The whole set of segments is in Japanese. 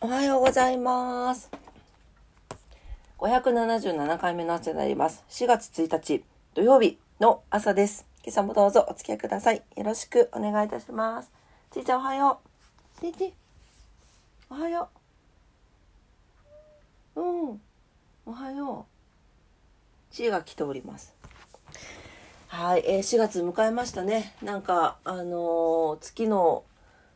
おはようございます。577回目の朝になります。4月1日土曜日の朝です。今朝もどうぞお付き合いください。よろしくお願いいたします。ちいちゃんおはよう。ちいち。おはよう。うん。おはよう。ちいが来ております。はい、えー、4月迎えましたね。なんか、あのー月の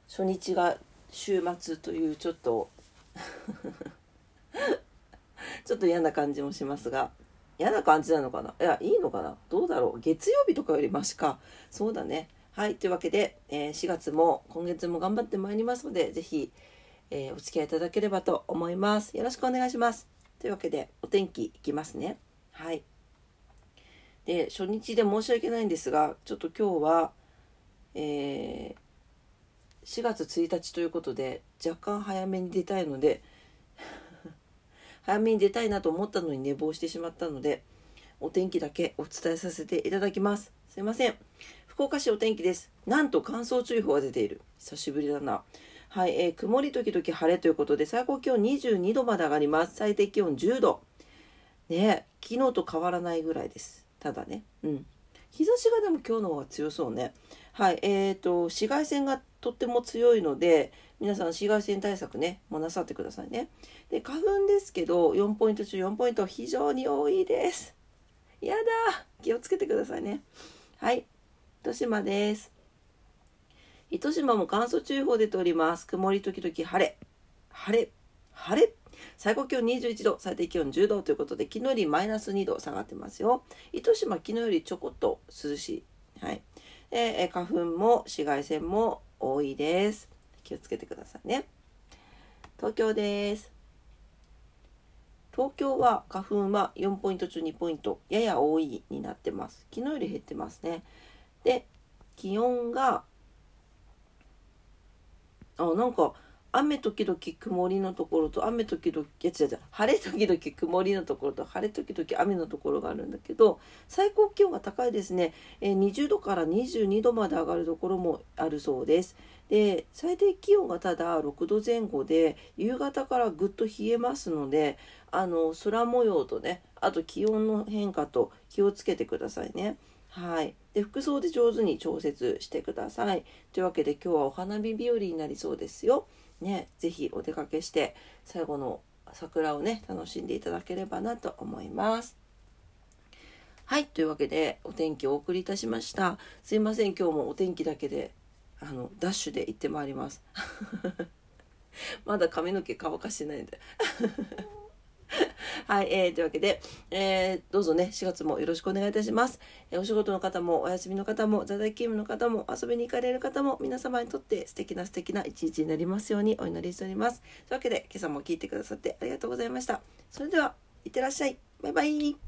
初日が週末というちょっと ちょっと嫌な感じもしますが嫌な感じなのかな？いやいいのかな？どうだろう？月曜日とかよりマシか。そうだね。はいというわけで、えー4月も今月も頑張ってまいりますので是非、えーお付き合いいただければと思います。よろしくお願いします。というわけでお天気いきますね。はい。で初日で申し訳ないんですがちょっと今日はえー4月1日ということで若干早めに出たいので 早めに出たいなと思ったのに寝坊してしまったのでお天気だけお伝えさせていただきます。すいません。福岡市お天気です。なんと乾燥注意報が出ている。久しぶりだな。はい、えー曇り時々晴れということで最高気温22度まで上がります。最低気温10度。ね昨日と変わらないぐらいです。ただね。うん。日差しがでも今日の方が強そうね。はいえー、と紫外線がとっても強いので皆さん紫外線対策ねもうなさってくださいね。で花粉ですけど4ポイント中4ポイント非常に多いです。やだ気をつけてくださいね。はい糸島です。糸島も乾燥注意報出ております。曇り時々晴れ。晴れ晴れ。最高気温21度最低気温10度ということで昨日よりマイナス2度下がってますよ。糸島昨日よりちょこっと涼しい。はい。えー花粉も紫外線も多いです。気をつけてくださいね。東京です。東京は花粉は4ポイント中2ポイントやや多いになってます。昨日より減ってますね。で気温があなんか雨時々曇りのところと雨時々いや違う違う晴れ時々曇りのところと晴れ時々雨のところがあるんだけど最高気温が高いですね、え20度から22度まで上がるところもあるそうです。で最低気温がただ6度前後で夕方からぐっと冷えますのであの空模様とねあと気温の変化と気をつけてくださいね。はい、で服装で上手に調節してください。というわけで今日はお花見日和になりそうですよ。ね、ぜひお出かけして最後の桜をね楽しんでいただければなと思います。はい、というわけでお天気をお送りいたしました。すいません今日もお天気だけであのダッシュで行ってまいります。まだ髪の毛乾かしてないんで。はい、えー、というわけで、えー、どうぞね、4月もよろしくお願いいたします。えーお仕事の方も、お休みの方も、在宅勤務の方も、遊びに行かれる方も、皆様にとって素敵な素敵な一日になりますようにお祈りしております。というわけで、今朝も聞いてくださってありがとうございました。それでは、いってらっしゃい。バイバイ。